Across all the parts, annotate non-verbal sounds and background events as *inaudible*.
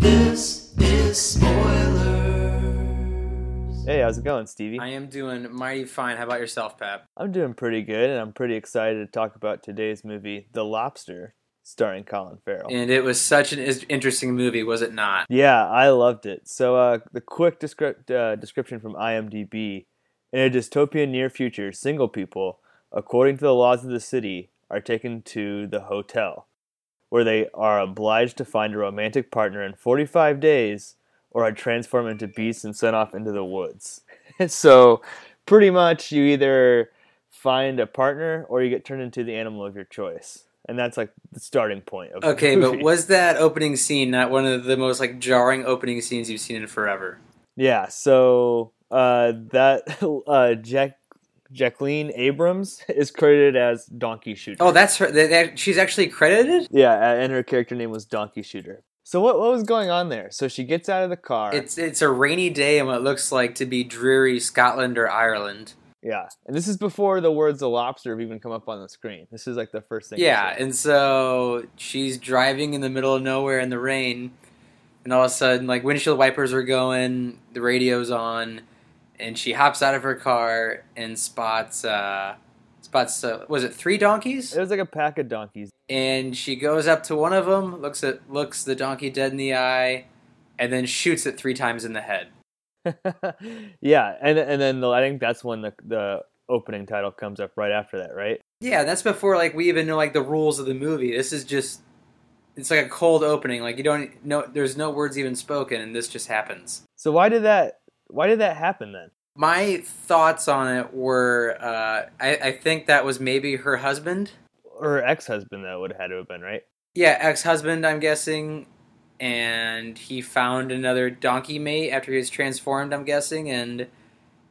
This is spoilers. Hey, how's it going, Stevie? I am doing mighty fine. How about yourself, Pap? I'm doing pretty good, and I'm pretty excited to talk about today's movie, The Lobster, starring Colin Farrell. And it was such an interesting movie, was it not? Yeah, I loved it. So, uh, the quick descript- uh, description from IMDb In a dystopian near future, single people, according to the laws of the city, are taken to the hotel, where they are obliged to find a romantic partner in 45 days or are transformed into beasts and sent off into the woods. *laughs* so, pretty much, you either find a partner or you get turned into the animal of your choice. And that's like the starting point of the Okay, but was that opening scene not one of the most like jarring opening scenes you've seen in forever? Yeah, so uh, that *laughs* uh, Jack Jacqueline Abrahams *laughs* is credited as Donkey Shooter. Oh, that's her. That, that- she's actually credited. yeah, and her character name was Donkey Shooter. So what what was going on there? So she gets out of the car. It's it's a rainy day in what looks like to be dreary Scotland or Ireland. yeah, and this is before the words "the lobster" have even come up on the screen. This is like the first thing. Yeah, and so she's driving in the middle of nowhere in the rain, and all of a sudden, like windshield wipers are going, the radio's on, and she hops out of her car and spots uh, spots uh, was it three donkeys? it was like a pack of donkeys. And she goes up to one of them, looks at looks the donkey dead in the eye, and then shoots it three times in the head. *laughs* yeah, and and then the, I think that's when the the opening title comes up right after that, right? Yeah, that's before like we even know like the rules of the movie. This is just it's like a cold opening. Like you don't know there's no words even spoken and this just happens. So why did that why did that happen then? My thoughts on it were uh, I, I think that was maybe her husband. Or ex husband that would have had to have been right. Yeah, ex husband, I'm guessing. And he found another donkey mate after he was transformed, I'm guessing, and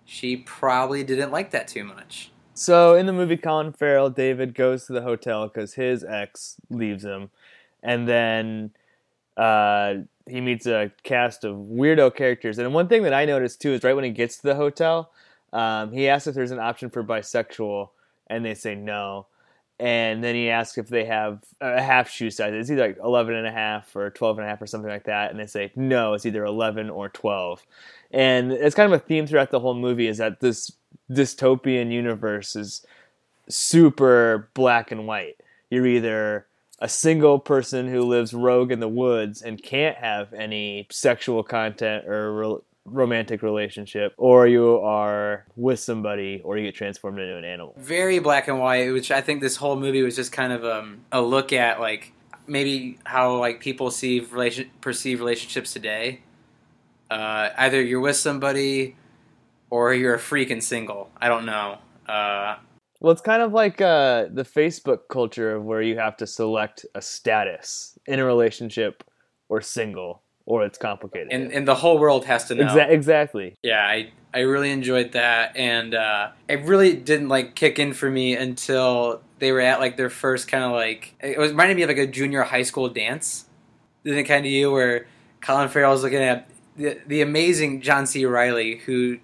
she probably didn't like that too much. So in the movie, Colin Farrell, David goes to the hotel because his ex leaves him, and then uh, he meets a cast of weirdo characters. And one thing that I noticed too is right when he gets to the hotel, um, he asks if there's an option for bisexual, and they say no. And then he asks if they have a half shoe size. It's either like 11 and a half or 12 and a half or something like that. And they say no, it's either 11 or 12. And it's kind of a theme throughout the whole movie is that this dystopian universe is super black and white. You're either a single person who lives rogue in the woods and can't have any sexual content or ro- romantic relationship, or you are with somebody, or you get transformed into an animal. Very black and white, which I think this whole movie was just kind of um, a look at like maybe how like people see relation perceive relationships today. Uh, either you're with somebody or you're a freak and single. I don't know. Uh, Well, it's kind of like uh, the Facebook culture of where you have to select a status in a relationship or single, or it's complicated. and and the whole world has to know. Exa- exactly. Yeah, I I really enjoyed that, and uh, it really didn't like kick in for me until they were at like their first kind of like it was reminded me of like a junior high school dance. Didn't it kind of you where Colin Farrell was looking at the the amazing John C. Reilly, who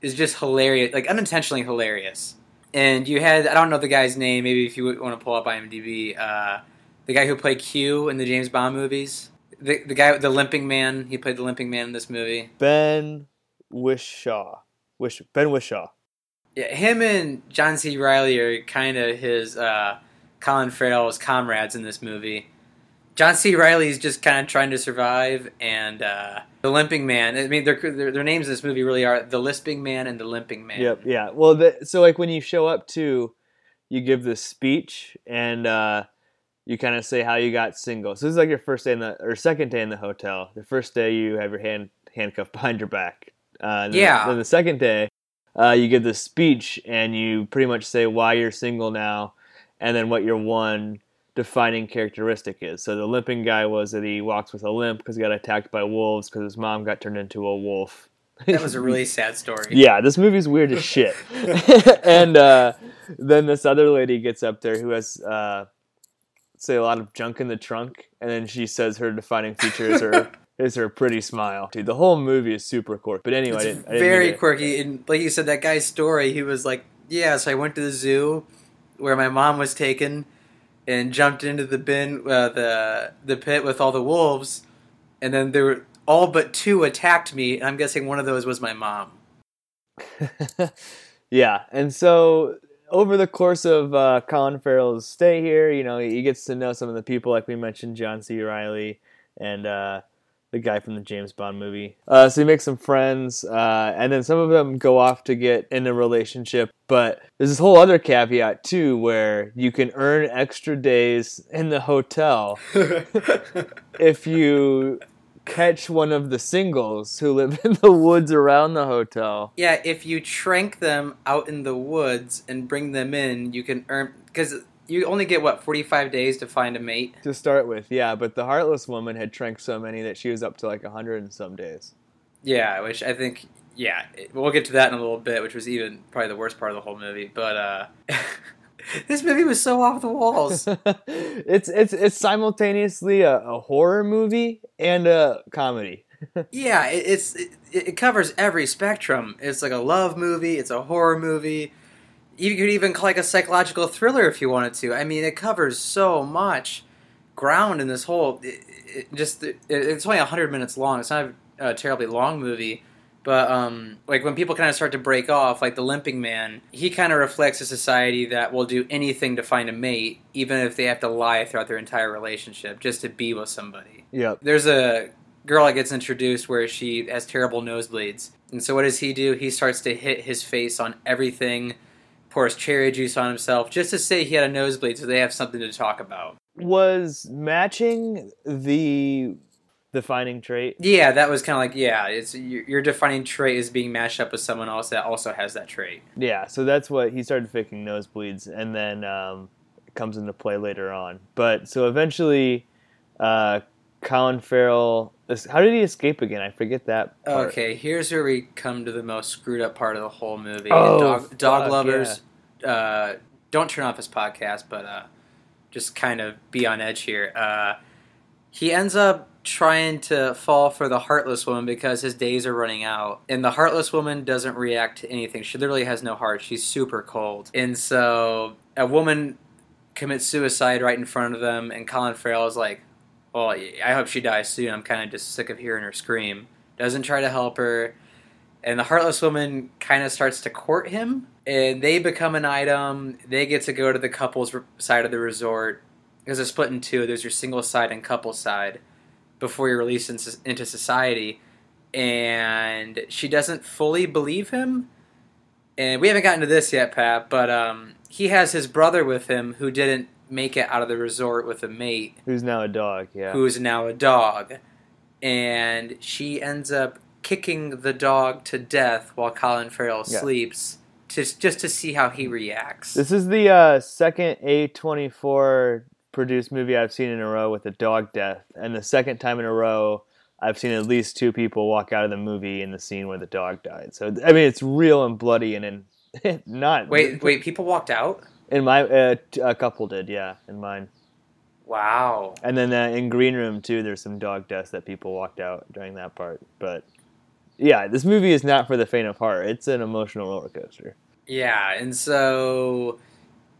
is just hilarious, like unintentionally hilarious. And you had I don't know the guy's name. Maybe if you want to pull up IMDb, uh, the guy who played Q in the James Bond movies. The, the guy, the limping man, he played the limping man in this movie. Ben Whishaw. Wish Ben Whishaw. Yeah, him and John C. Reilly are kind of his uh, Colin Farrell's comrades in this movie. John C. Reilly is just kind of trying to survive, and uh, the Limping Man. I mean, their, their their names in this movie really are the Lisping Man and the Limping Man. Yep. Yeah. Well, the, so like when you show up to, you give this speech and uh, you kind of say how you got single. So this is like your first day in the or second day in the hotel. The first day you have your hand handcuffed *laughs* behind your back. Uh, then, Yeah. Then the second day, uh, you give this speech and you pretty much say why you're single now, and then what your one defining characteristic is. So the limping guy was that he walks with a limp because he got attacked by wolves because his mom got turned into a wolf. That was a really sad story. *laughs* Yeah, this movie's weird as shit. *laughs* and uh, then this other lady gets up there who has, uh, say, a lot of junk in the trunk, and then she says her defining feature is her *laughs* is her pretty smile. Dude, the whole movie is super quirky. But anyway, I didn't, I didn't very quirky, and like you said, that guy's story. He was like, "Yeah, so I went to the zoo, where my mom was taken and jumped into the bin, uh, the the pit with all the wolves, and then there were all but two attacked me. I'm guessing one of those was my mom. *laughs* yeah, and so over the course of uh, Colin Farrell's stay here, you know, he gets to know some of the people, like we mentioned, John C. Reilly and uh, the guy from the James Bond movie. Uh, so he makes some friends, uh, and then some of them go off to get in a relationship. But there's this whole other caveat too, where you can earn extra days in the hotel *laughs* if you catch one of the singles who live in the woods around the hotel. Yeah, if you trank them out in the woods and bring them in, you can earn because you only get what 45 days to find a mate. To start with, yeah, but the heartless woman had tranked so many that she was up to like a hundred and some days. Yeah, which I think yeah, we'll get to that in a little bit, which was even probably the worst part of the whole movie. But uh *laughs* this movie was so off the walls. *laughs* it's it's it's simultaneously a, a horror movie and a comedy. *laughs* yeah, it, it's it, it covers every spectrum. It's like a love movie, it's a horror movie. You could even call it like a psychological thriller if you wanted to. I mean, it covers so much ground in this whole. It, it just it, it's only hundred minutes long. It's not a terribly long movie, but um, like when people kind of start to break off, like the limping man, he kind of reflects a society that will do anything to find a mate, even if they have to lie throughout their entire relationship just to be with somebody Yep. there's a girl that gets introduced where she has terrible nosebleeds. And so what does he do? He starts to hit his face on everything, pours cherry juice on himself just to say he had a nosebleed so they have something to talk about. Was matching the defining trait? Yeah, that was kind of like, yeah, it's your, your defining trait is being matched up with someone else that also has that trait. Yeah, so that's what he started faking nosebleeds, and then um, it comes into play later on. But so eventually, uh, Colin Farrell. this- How did he escape again? I forget that. Part. Okay, here's where we come to the most screwed up part of the whole movie. Oh, dog, dog fuck, lovers, uh, don't turn off his podcast, but uh, just kind of be on edge here. Uh, he ends up trying to fall for the heartless woman because his days are running out, and the heartless woman doesn't react to anything. She literally has no heart. She's super cold, and so a woman commits suicide right in front of them, and Colin Farrell is like, "Well, I hope she dies soon. I'm kind of just sick of hearing her scream." Doesn't try to help her, and the heartless woman kind of starts to court him, and they become an item. They get to go to the couple's side of the resort because it's split in two. There's your single side and couple side before you're released in, into society, and she doesn't fully believe him. And we haven't gotten to this yet, Pat, but um, he has his brother with him who didn't make it out of the resort with a mate Who's now a dog? Yeah. who is now a dog. And she ends up kicking the dog to death while Colin Farrell Yeah. sleeps, to, just to see how he reacts. This is the uh, second A24 produced movie I've seen in a row with a dog death, and the second time in a row I've seen at least two people walk out of the movie in the scene where the dog died. So I mean, it's real and bloody, and in, *laughs* not wait, wait, people walked out? In my uh, t- a couple did, yeah, in mine, Wow. and then uh, in Green Room too. There's some dog deaths that people walked out during that part, but yeah, this movie is not for the faint of heart. It's an emotional roller coaster. Yeah, and so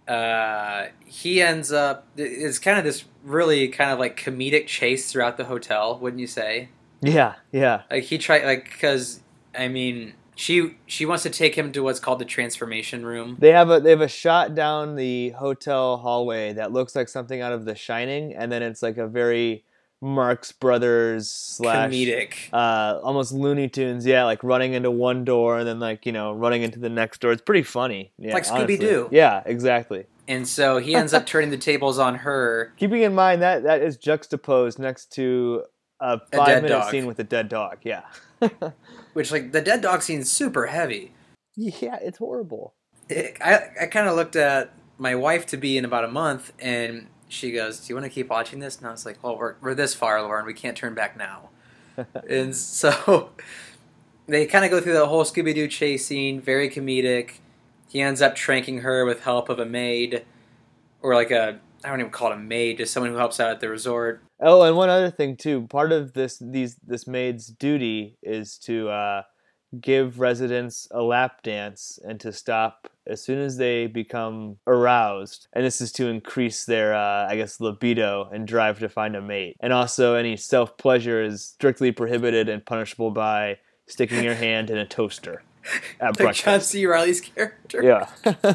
uh, he ends up. It's kind of this really kind of like comedic chase throughout the hotel, wouldn't you say? Yeah, yeah. Like he tried, like because I mean, she she wants to take him to what's called the transformation room. They have a they have a shot down the hotel hallway that looks like something out of The Shining, and then it's like a very Marx Brothers slash Comedic. uh, almost Looney Tunes, yeah, like running into one door and then like you know running into the next door. It's pretty funny, yeah, Like. Scooby-Doo. Yeah, exactly. And so he ends up *laughs* turning the tables on her. Keeping in mind that that is juxtaposed next to a A five dead minute dog. scene with a dead dog. Yeah, *laughs* Which, like, the dead dog scene's super heavy. yeah, it's horrible. It, I, I kind of looked at my wife to be in about a month, and she goes, Do you want to keep watching this? And I was like, Well, we're, we're this far, Lauren. We can't turn back now. *laughs* and so *laughs* they kind of go through the whole Scooby Doo chase scene, very comedic. He ends up tranking her with help of a maid, or like a, I don't even call it a maid, just someone who helps out at the resort. Oh, and one other thing too. Part of this these this maid's duty is to uh, give residents a lap dance and to stop as soon as they become aroused, and this is to increase their, uh, I guess, libido and drive to find a mate. And also, any self pleasure is strictly prohibited and punishable by sticking your hand in a toaster *laughs* at Like John breakfast. C. Reilly's character. Yeah. *laughs*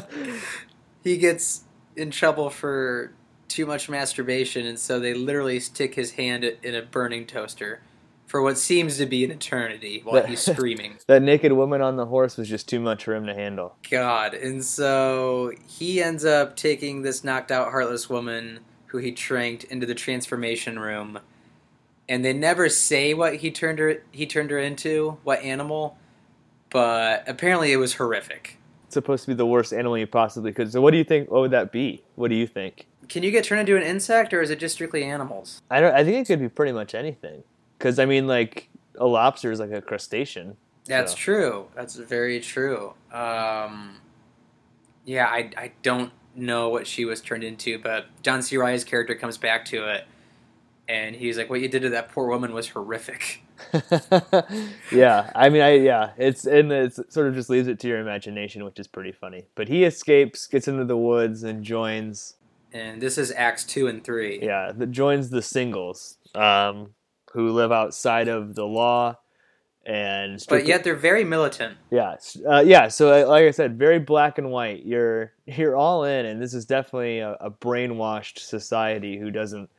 He gets in trouble for too much masturbation, and so they literally stick his hand in a burning toaster for what seems to be an eternity while That- he's *laughs* screaming. that naked woman on the horse was just too much for him to handle. God. And so he ends up taking this knocked out, heartless woman who he tranked into the transformation room. And they never say what he turned her he turned her into, what animal, but apparently it was horrific. Supposed to be the worst animal you possibly could. So, what do you think? What would that be? What do you think? Can you get turned into an insect or is it just strictly animals? I don't. I think it could be pretty much anything. Because I mean, like a lobster is like a crustacean. That's So- true. That's very true. Um, yeah, I, I don't know what she was turned into, but John C. Reilly's character comes back to it, and he's like, "What you did to that poor woman was horrific." *laughs* *laughs* yeah, I mean, I yeah, it's and it sort of just leaves it to your imagination, which is pretty funny. But he escapes, gets into the woods, and joins. And this is Acts two and three. Yeah, that joins the singles, um, who live outside of the law, and but yet they're very militant. Yeah, uh, yeah. So, uh, like I said, very black and white. You're you're all in, and this is definitely a, a brainwashed society who doesn't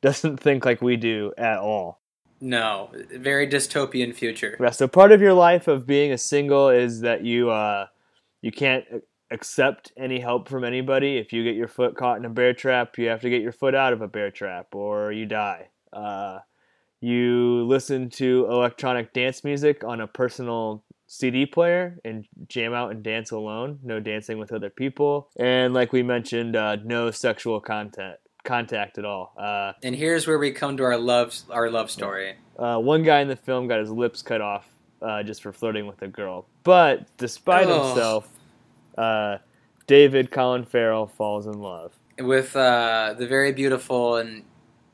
doesn't think like we do at all. No, very dystopian future. Yeah. So, part of your life of being a single is that you uh, you can't accept any help from anybody. If you get your foot caught in a bear trap, you have to get your foot out of a bear trap, or you die. Uh, you listen to electronic dance music on a personal CD player and jam out and dance alone. No dancing with other people, and like we mentioned, uh, no sexual contact contact at all. Uh, And here's where we come to our love our love story. uh, one guy in the film got his lips cut off uh, just for flirting with a girl, but despite Ugh. himself, uh, David Colin Farrell falls in love. with uh, the very beautiful and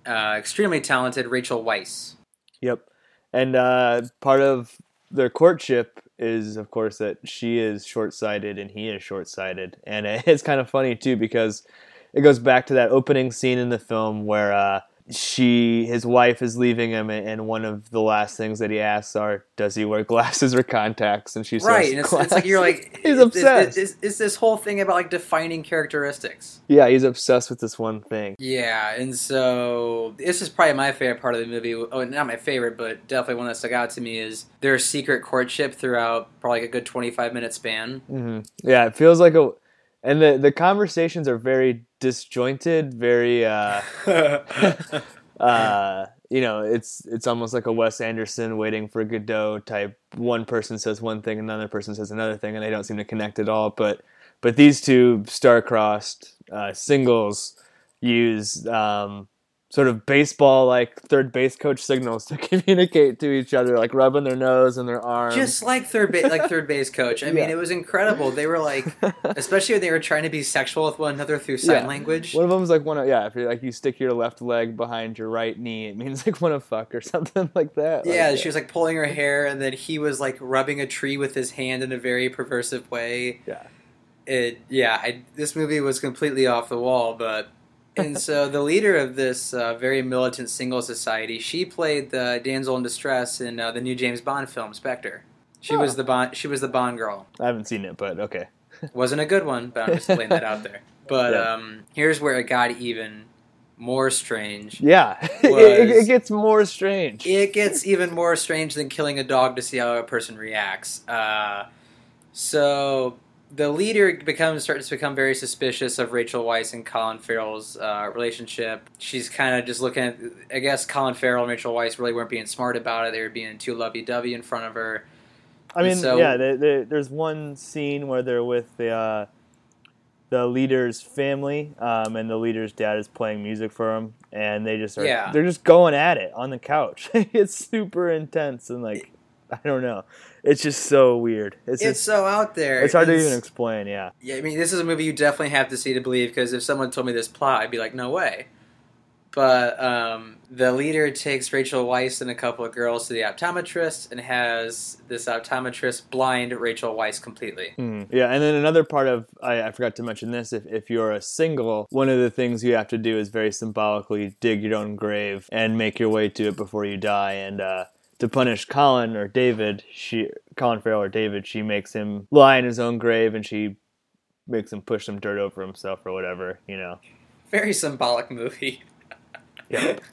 uh, extremely talented Rachel Weisz. Yep. And uh, part of their courtship is, of course, that she is short sighted and he is short sighted. And *laughs* it's kind of funny, too, because it goes back to that opening scene in the film where uh, she, his wife, is leaving him, and one of the last things that he asks are, "Does he wear glasses or contacts?" And she says, right, and it's, it's like you're like *laughs* he's obsessed. It's, it's, it's this whole thing about like defining characteristics. yeah, he's obsessed with this one thing. Yeah, and so this is probably my favorite part of the movie. Oh, not my favorite, but definitely one that stuck out to me is their secret courtship throughout probably a good 25 minute span. hmm Yeah, it feels like a, and the the conversations are very disjointed, very. uh *laughs* uh, you know, it's it's almost like a Wes Anderson waiting for Godot type. One person says one thing, another person says another thing, and they don't seem to connect at all. But but these two star-crossed uh, singles use um, sort of baseball-like third base coach signals to *laughs* communicate to each other, like rubbing their nose and their arms. Just like third base, like third base coach. I mean, it was incredible. They were like, *laughs* especially when they were trying to be sexual with one another through sign Yeah. language. One of them's like one of yeah. If you like you stick your left leg behind your right knee, it means like one of fuck or *laughs* something like that. Like, Yeah, she was like pulling her hair, and then he was like rubbing a tree with his hand in a very perversive way. Yeah. It, yeah, I, this movie was completely off the wall, but. And so the leader of this uh, very militant single society, she played the damsel in distress in uh, the new James Bond film Spectre. She Oh. was the Bond. She was the Bond girl. I haven't seen it, but okay. *laughs* Wasn't a good one, but I'm just laying that out there. But Yeah. um, here's where it got even more strange. Yeah, *laughs* it, it gets more strange. It gets even more strange than killing a dog to see how a person reacts. Uh, so the leader becomes starts to become very suspicious of Rachel Weisz and Colin Farrell's uh, relationship. She's kind of just looking at. I guess Colin Farrell and Rachel Weisz really weren't being smart about it. They were being too lovey-dovey in front of her. I mean, so- yeah, they, they, there's one scene where they're with the uh, the leader's family, um, and the leader's dad is playing music for them, and they just are Yeah. they're just going at it on the couch. *laughs* it's super intense and like *laughs* I don't know, it's just so weird. It's It's just, so out there. it's hard to even explain. Yeah, Yeah, I mean, this is a movie you definitely have to see to believe. Because if someone told me this plot, I'd be like, no way. But um, the leader takes Rachel Weisz and a couple of girls to the optometrist and has this optometrist blind Rachel Weisz completely. Mm. Yeah, and then another part of I, I forgot to mention this. If if you're a single, one of the things you have to do is very symbolically dig your own grave and make your way to it before you die. And uh, to punish Colin or David, she Colin Farrell or David, she makes him lie in his own grave and she makes him push some dirt over himself or whatever. You know. Very symbolic movie. *laughs* Yeah. *laughs*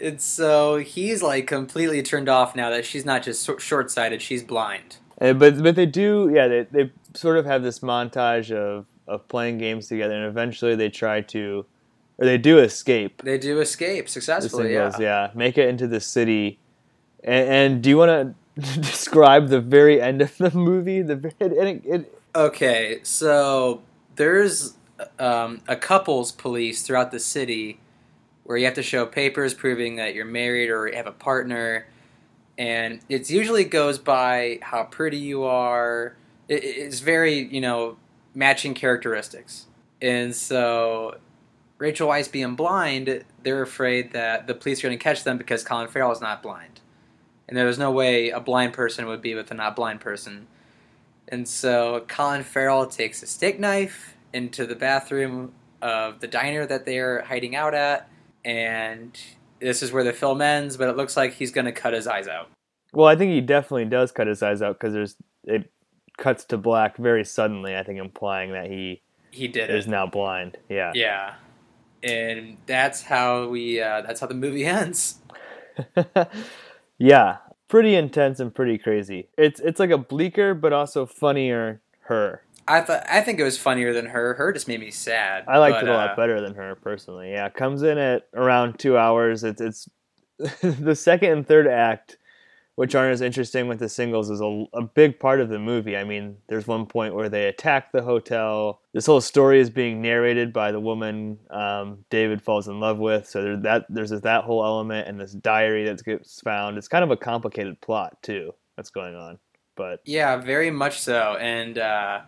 And so he's like completely turned off now that she's not just short sighted, she's blind. Uh, but but they do yeah they they sort of have this montage of of playing games together and eventually they try to or they do escape They do escape successfully, yeah. yeah make it into the city and, and do you want to *laughs* describe the very end of the movie? The it, it, Okay, so there's um, a couples police throughout the city where you have to show papers proving that you're married or you have a partner, and it usually goes by how pretty you are. It, it's very you know matching characteristics, and so Rachel Weisz being blind, they're afraid that the police are going to catch them because Colin Farrell is not blind, and was no way a blind person would be with a not blind person. And so Colin Farrell takes a steak knife into the bathroom of the diner that they're hiding out at, and this is where the film ends. But it looks like he's going to cut his eyes out. well i think he definitely does cut his eyes out because there's it cuts to black very suddenly i think implying that he He did is it. now blind yeah Yeah, and that's how we. Uh, that's how the movie *laughs* ends. *laughs* yeah pretty intense and pretty crazy it's it's like a bleaker but also funnier her I thought. I think it was funnier than her. Her just made me sad. I liked but, it a uh, lot better than her personally. Yeah, comes in at around two hours. It's it's *laughs* the second and third act, which aren't as interesting with the singles, is a, a big part of the movie. I mean, there's one point where they attack the hotel. This whole story is being narrated by the woman um, David falls in love with. So there's that there's that whole element and this diary that gets found. It's kind of a complicated plot too that's going on. But Yeah, very much so. And uh,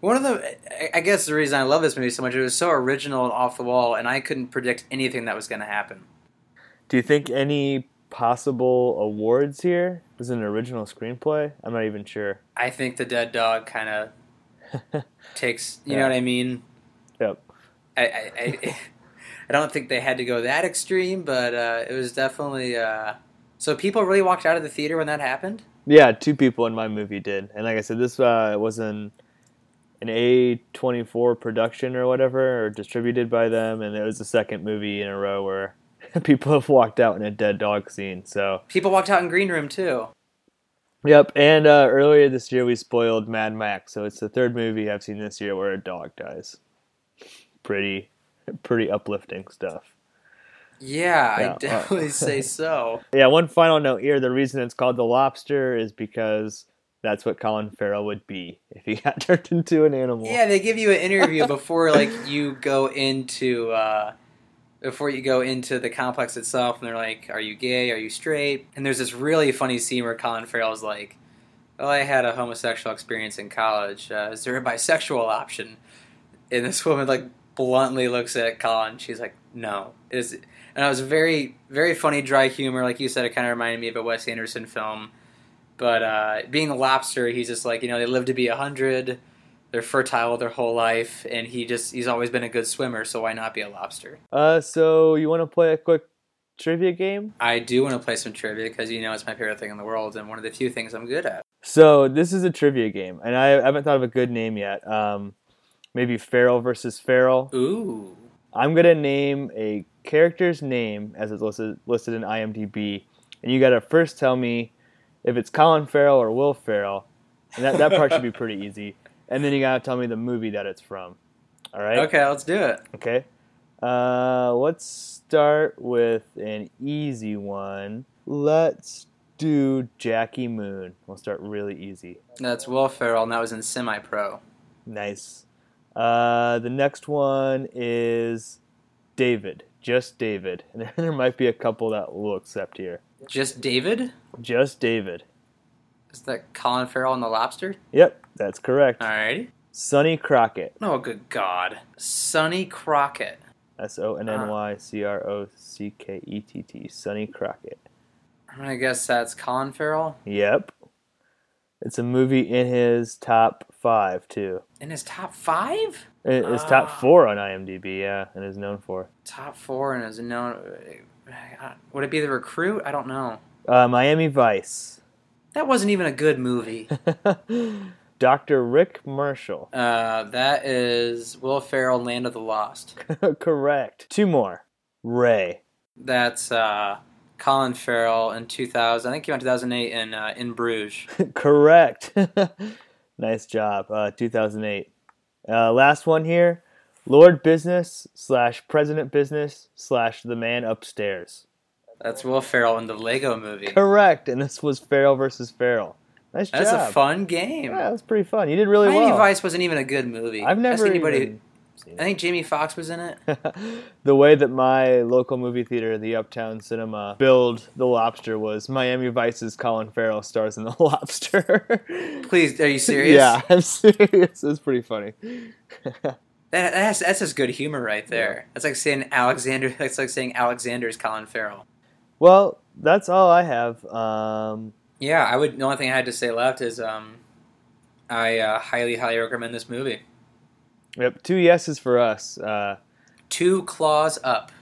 one of the, I- I guess the reason I love this movie so much, it was so original and off the wall, and I couldn't predict anything that was going to happen. Do you think any possible awards here? Was it an original screenplay? I'm not even sure. I think the dead dog kind of *laughs* takes, you Yeah. know what I mean? Yep. I, I, I, *laughs* I don't think they had to go that extreme, but uh, it was definitely. Uh, so people really walked out of the theater when that happened. Yeah, two people in my movie did, and like I said, this uh, was an an A24 production or whatever, or distributed by them, and it was the second movie in a row where *laughs* people have walked out in a dead dog scene. So, People walked out in green room too. yep. And uh, earlier this year, we spoiled Mad Max, so it's the third movie I've seen this year where a dog dies. Pretty, pretty uplifting stuff. Yeah, Yeah, uh, I definitely *laughs* say so. Yeah, one final note here. The reason it's called the lobster is because that's what Colin Farrell would be if he *laughs* got turned into an animal. Yeah, they give you an interview before like you go into uh, before you go into the complex itself, and they're like, "Are you gay? Are you straight?" And there's this really funny scene where Colin Farrell's like, "Well, I had a homosexual experience in college. Uh, is there a bisexual option?" And this woman like bluntly looks at Colin. She's like, "No." Is and it was very very funny dry humor, like you said. It kind of reminded me of a Wes Anderson film. But uh, being a lobster, he's just like you know they live to be a hundred they're fertile their whole life and he just he's always been a good swimmer so why not be a lobster Uh, so you want to play a quick trivia game? i do want to play some trivia because you know it's my favorite thing in the world and one of the few things i'm good at So this is a trivia game, and I haven't thought of a good name yet. Um, maybe Farrell versus Farrell. ooh I'm gonna name a character's name as it's listed listed in IMDb, and you gotta first tell me if it's Colin Farrell or Will Ferrell, and that, that part should be pretty *laughs* easy. And then you gotta tell me the movie that it's from. All right. okay let's do it Okay. Uh, let's start with an easy one. Let's do Jackie Moon. We'll start really easy. that's will ferrell and that was in semi-pro Nice. Uh, the next one is David. Just David. And *laughs* there might be a couple that we'll accept here. just david Just David. Is that colin farrell and the lobster Yep, that's correct. alrighty Sonny Crockett. oh good god sonny crockett S O N N Y C R O C K E T T. Sonny Crockett. I'm gonna guess that's Colin Farrell Yep. It's a movie in his top five too. in his top five. It- It's top Ah. four on IMDb, yeah, and is known for. Top four and is known. Would it be the recruit? I don't know. Uh, Miami Vice. That wasn't even a good movie. *laughs* Dr. Rick Marshall. Uh, that is Will Ferrell, Land of the Lost. *laughs* Correct. Two more. Ray. That's uh, Colin Farrell in 2000. I think he went 2008 in uh, in Bruges. *laughs* Correct. nice job. Uh, 2008. Uh, last one here. Lord Business slash President Business slash The Man Upstairs. That's Will Ferrell in the Lego Movie. Correct. And this was Ferrell versus Ferrell. Nice job. That's job. a fun game. Yeah, that was pretty fun. You did really Miami well. Miami Vice wasn't even a good movie. I've Ask never anybody. even seen I think Jamie Foxx was in it. *laughs* the way that my local movie theater, the Uptown Cinema, billed The Lobster was Miami Vice's Colin Farrell stars in The *laughs* Lobster. Please, are you serious? Yeah, *laughs* I'm serious. It's pretty funny. That, that's that's just good humor right there. That's like saying Alexander. That's like saying Alexander's Colin Farrell. Well, that's all I have. Um, Yeah, I would. The only thing I had to say left is um, I uh, highly, highly recommend this movie. yep, two yeses for us. Uh, *laughs* Two claws up.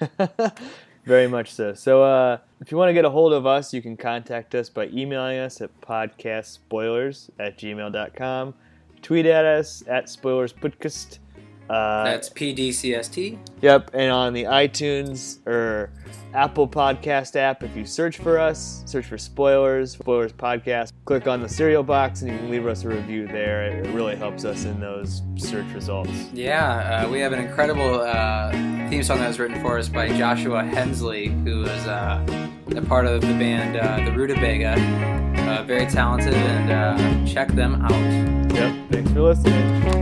*laughs* very much so. So, uh, if you want to get a hold of us, you can contact us by emailing us at podcastspoilers at gmail.com. Tweet at us at spoilerspodcast. Uh, That's PDCST. Yep, and on the iTunes or Apple Podcast app, if you search for us, search for Spoilers, Spoilers Podcast, click on the cereal box and you can leave us a review there. It really helps us in those search results. Yeah, uh, we have an incredible uh, theme song that was written for us by Joshua Hensley, who is uh, a part of the band uh, The Rutabaga. Uh, very talented, and uh, check them out. Yep, thanks for listening.